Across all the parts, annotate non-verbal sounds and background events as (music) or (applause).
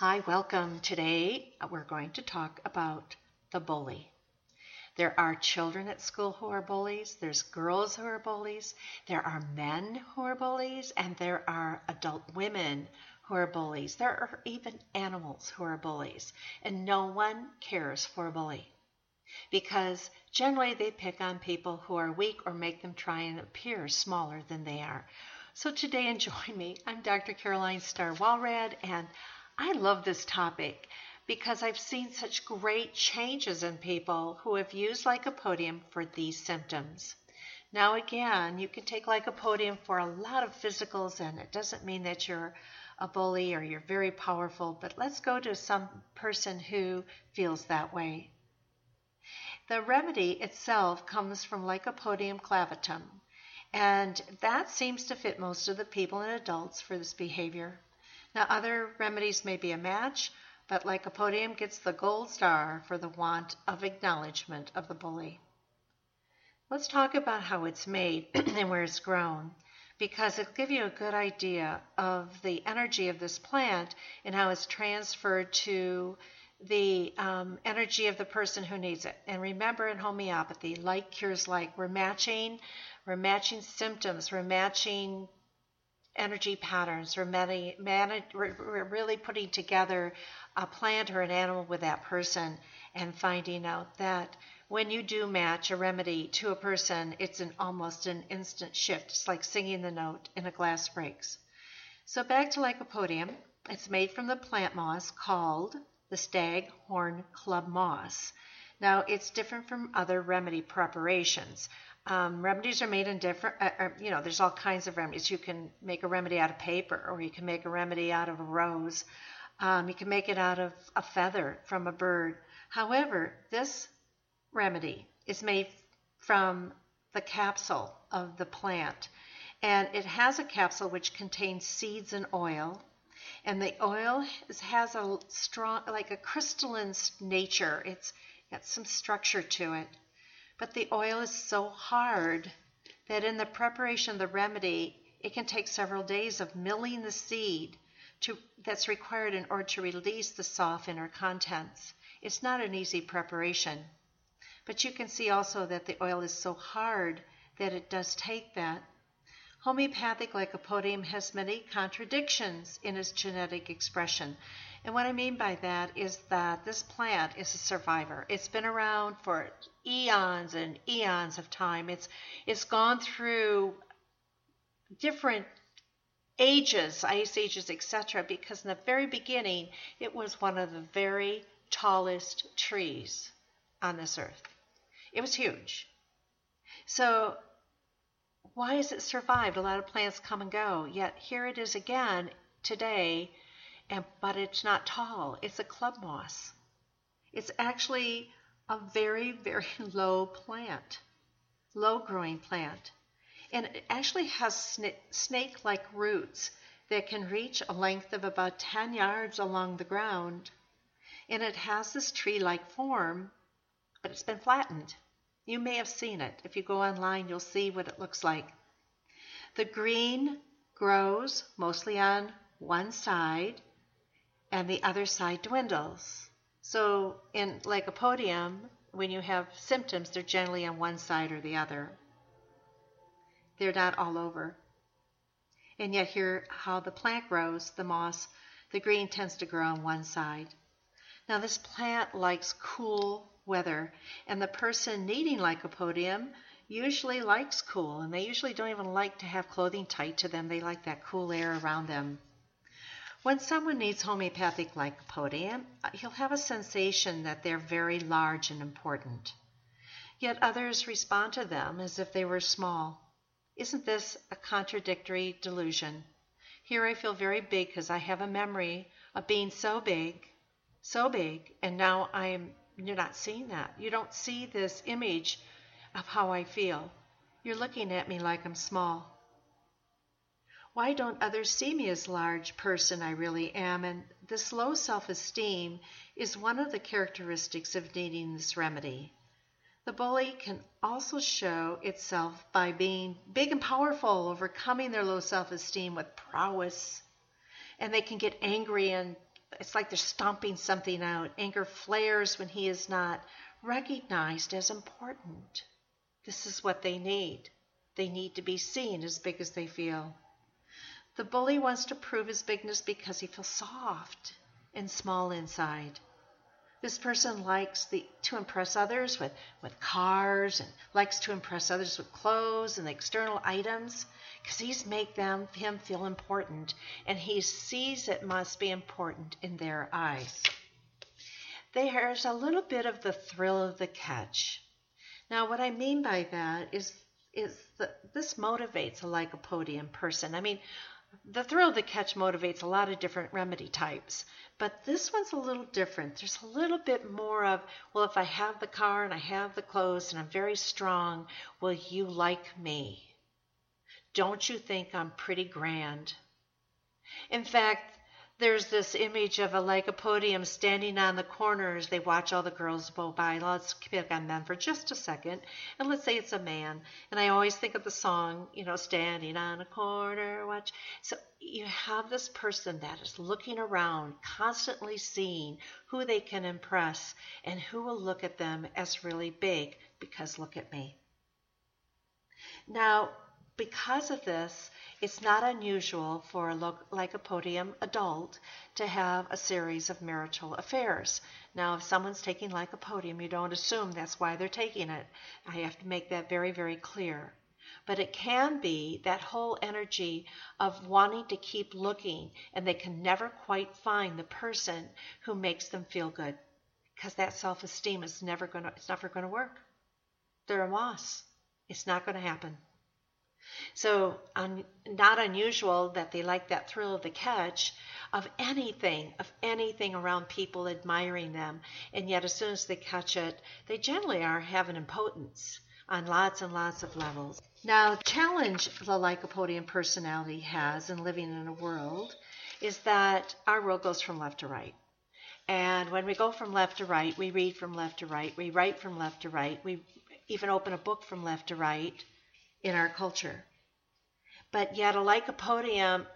Hi, welcome. Today uh, we're going to talk about the bully. There are children at school who are bullies, there's girls who are bullies, there are men who are bullies, and there are adult women who are bullies. There are even animals who are bullies, and no one cares for a bully because generally they pick on people who are weak or make them try and appear smaller than they are. So today, (laughs) enjoy me. I'm Dr. Caroline Starr Walrad, and I love this topic because I've seen such great changes in people who have used lycopodium for these symptoms. Now, again, you can take lycopodium for a lot of physicals, and it doesn't mean that you're a bully or you're very powerful, but let's go to some person who feels that way. The remedy itself comes from Lycopodium clavatum, and that seems to fit most of the people and adults for this behavior. Now, other remedies may be a match, but Lycopodium gets the gold star for the want of acknowledgement of the bully. Let's talk about how it's made (clears throat) and where it's grown, because it'll give you a good idea of the energy of this plant and how it's transferred to the um, energy of the person who needs it. And remember in homeopathy, like cures like. We're matching, we're matching symptoms, we're matching energy patterns. We're, many, manage, we're really putting together a plant or an animal with that person and finding out that when you do match a remedy to a person, it's an almost an instant shift. It's like singing the note and a glass breaks. So back to lycopodium. It's made from the plant moss called the staghorn club moss. Now, it's different from other remedy preparations. Um, remedies are made in different, uh, uh, you know, there's all kinds of remedies. You can make a remedy out of paper, or you can make a remedy out of a rose. Um, you can make it out of a feather from a bird. However, this remedy is made from the capsule of the plant. And it has a capsule which contains seeds and oil. And the oil has a strong, like a crystalline nature. It's got some structure to it. But the oil is so hard that in the preparation of the remedy, it can take several days of milling the seed to, that's required in order to release the soft inner contents. It's not an easy preparation. But you can see also that the oil is so hard that it does take that. Homeopathic lycopodium has many contradictions in its genetic expression. And what I mean by that is that this plant is a survivor. It's been around for eons and eons of time. It's it's gone through different ages, ice ages, etc. Because in the very beginning, it was one of the very tallest trees on this earth. It was huge. So why has it survived? A lot of plants come and go, yet here it is again today and but it's not tall. It's a club moss. It's actually a very, very (laughs) low plant, low growing plant. And it actually has snake like roots that can reach a length of about 10 yards along the ground. And it has this tree like form, but it's been flattened. You may have seen it. If you go online, you'll see what it looks like. The green grows mostly on one side and the other side dwindles. So in lycopodium, when you have symptoms, they're generally on one side or the other. They're not all over. And yet here how the plant grows, the moss, the green tends to grow on one side. Now this plant likes cool weather, and the person needing lycopodium usually likes cool, and they usually don't even like to have clothing tight to them. They like that cool air around them. When someone needs homeopathic lycopodium, uh, he'll have a sensation that they're very large and important. Yet others respond to them as if they were small. Isn't this a contradictory delusion? Here I feel very big because I have a memory of being so big, so big, and now I am you're not seeing that. You don't see this image of how I feel. You're looking at me like I'm small. Why don't others see me as large person I really am? And this low self esteem is one of the characteristics of needing this remedy. The bully can also show itself by being big and powerful, overcoming their low self esteem with prowess. And they can get angry and it's like they're stomping something out. Anger flares when he is not recognized as important. This is what they need. They need to be seen as big as they feel. The bully wants to prove his bigness because he feels soft and small inside. This person likes the, to impress others with, with cars and likes to impress others with clothes and external items because he's make them him feel important and he sees it must be important in their eyes. There's a little bit of the thrill of the catch. Now, what I mean by that is is that this motivates a lycopodium person. I mean, the thrill of the catch motivates a lot of different remedy types, but this one's a little different. There's a little bit more of, well, if I have the car and I have the clothes and I'm very strong, will you like me? Don't you think I'm pretty grand? In fact, there's this image of uh, a lycopodium standing on the corner as they watch all the girls go by. Let's pick on men for just a second. And let's say it's a man. And I always think of the song, you know, standing on a corner, watch. So you have this person that is looking around, constantly seeing who they can impress and who will look at them as really big because look at me. Now, because of this, it's not unusual for a lycopodium adult to have a series of marital affairs. Now, if someone's taking lycopodium, you don't assume that's why they're taking it. I have to make that very, very clear. But it can be that whole energy of wanting to keep looking, and they can never quite find the person who makes them feel good, because that self-esteem is never going to. It's never going to work. They're a moss. It's not going to happen. So, un, not unusual that they like that thrill of the catch of anything, of anything around people admiring them. And yet, as soon as they catch it, they generally are having impotence on lots and lots of levels. Now, challenge the lycopodium personality has in living in a world is that our world goes from left to right. And when we go from left to right, we read from left to right, we write from left to right, we even open a book from left to right in our culture. But yet a lycopodium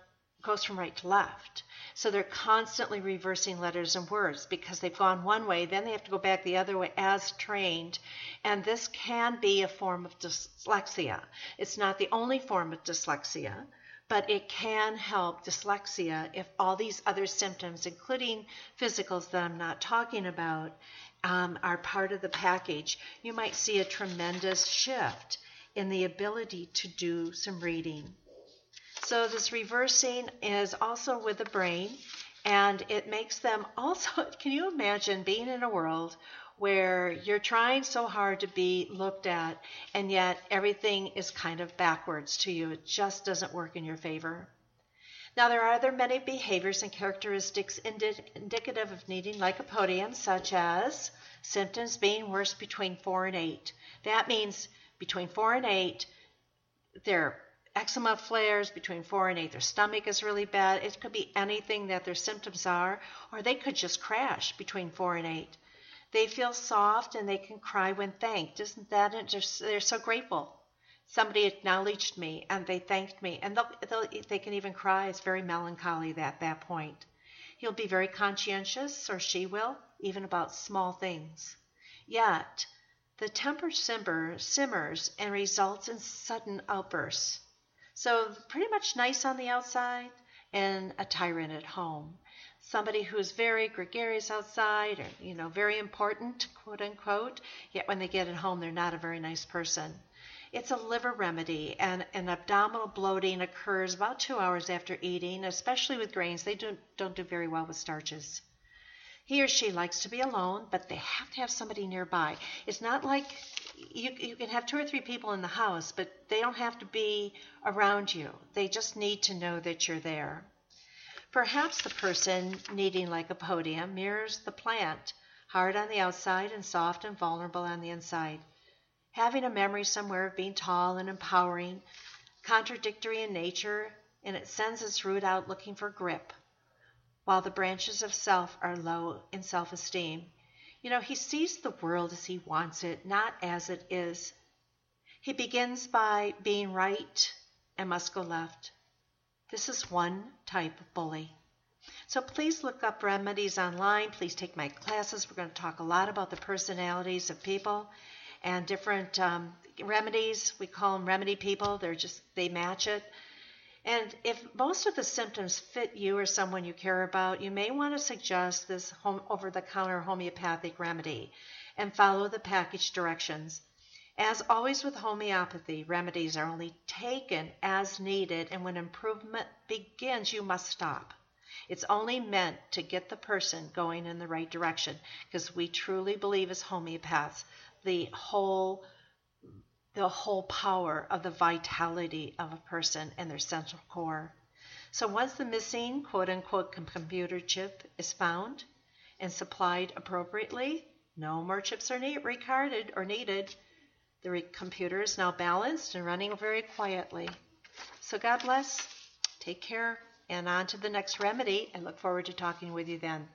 goes from right to left. So they're constantly reversing letters and words because they've gone one way, then they have to go back the other way as trained. And this can be a form of dyslexia. It's not the only form of dyslexia, but it can help dyslexia if all these other symptoms, including physicals that I'm not talking about, um, are part of the package. You might see a tremendous shift in the ability to do some reading. So this reversing is also with the brain and it makes them also (laughs) can you imagine being in a world where you're trying so hard to be looked at and yet everything is kind of backwards to you? It just doesn't work in your favor. Now there are other many behaviors and characteristics indi- indicative of needing lycopodium such as symptoms being worse between 4 and 8 that means between four and eight, their eczema flares between four and eight, their stomach is really bad. It could be anything that their symptoms are, or they could just crash between four and eight. They feel soft and they can cry when thanked. Isn't that interesting? they're so grateful. Somebody acknowledged me and they thanked me, and they'll, they'll, they can even cry. It's very melancholy at that point. He'll be very conscientious, or she will, even about small things. Yet, the temper simmer, simmers and results in sudden outbursts. So, pretty much nice on the outside and a tyrant at home. Somebody who's very gregarious outside or, you know, very important, quote unquote, yet when they get at home, they're not a very nice person. It's a liver remedy, and an abdominal bloating occurs about two hours after eating, especially with grains. They don't, don't do very well with starches. He or she likes to be alone, but they have to have somebody nearby. It's not like you, you can have two or three people in the house, but they don't have to be around you. They just need to know that you're there. Perhaps the person needing lycopodium mirrors the plant, hard on the outside and soft and vulnerable on the inside. Having a memory somewhere of being tall and empowering, contradictory in nature, and it sends its root out looking for grip while the branches of self are low in self esteem. You know, he sees the world as he wants it, not as it is. He begins by being right and must go left. This is one type of bully. So please look up remedies online. Please take my classes. We're going to talk a lot about the personalities of people and different um, remedies. We call them remedy people. They're just, they match it. And if most of the symptoms fit you or someone you care about, you may want to suggest this home, over the counter homeopathic remedy and follow the package directions. As always with homeopathy, remedies are only taken as needed, and when improvement begins, you must stop. It's only meant to get the person going in the right direction because we truly believe as homeopaths the whole the whole power of the vitality of a person and their central core. So once the missing quote unquote computer chip is found and supplied appropriately, no more chips are need, recarded or needed. The re- computer is now balanced and running very quietly. So God bless. Take care and on to the next remedy. I look forward to talking with you then.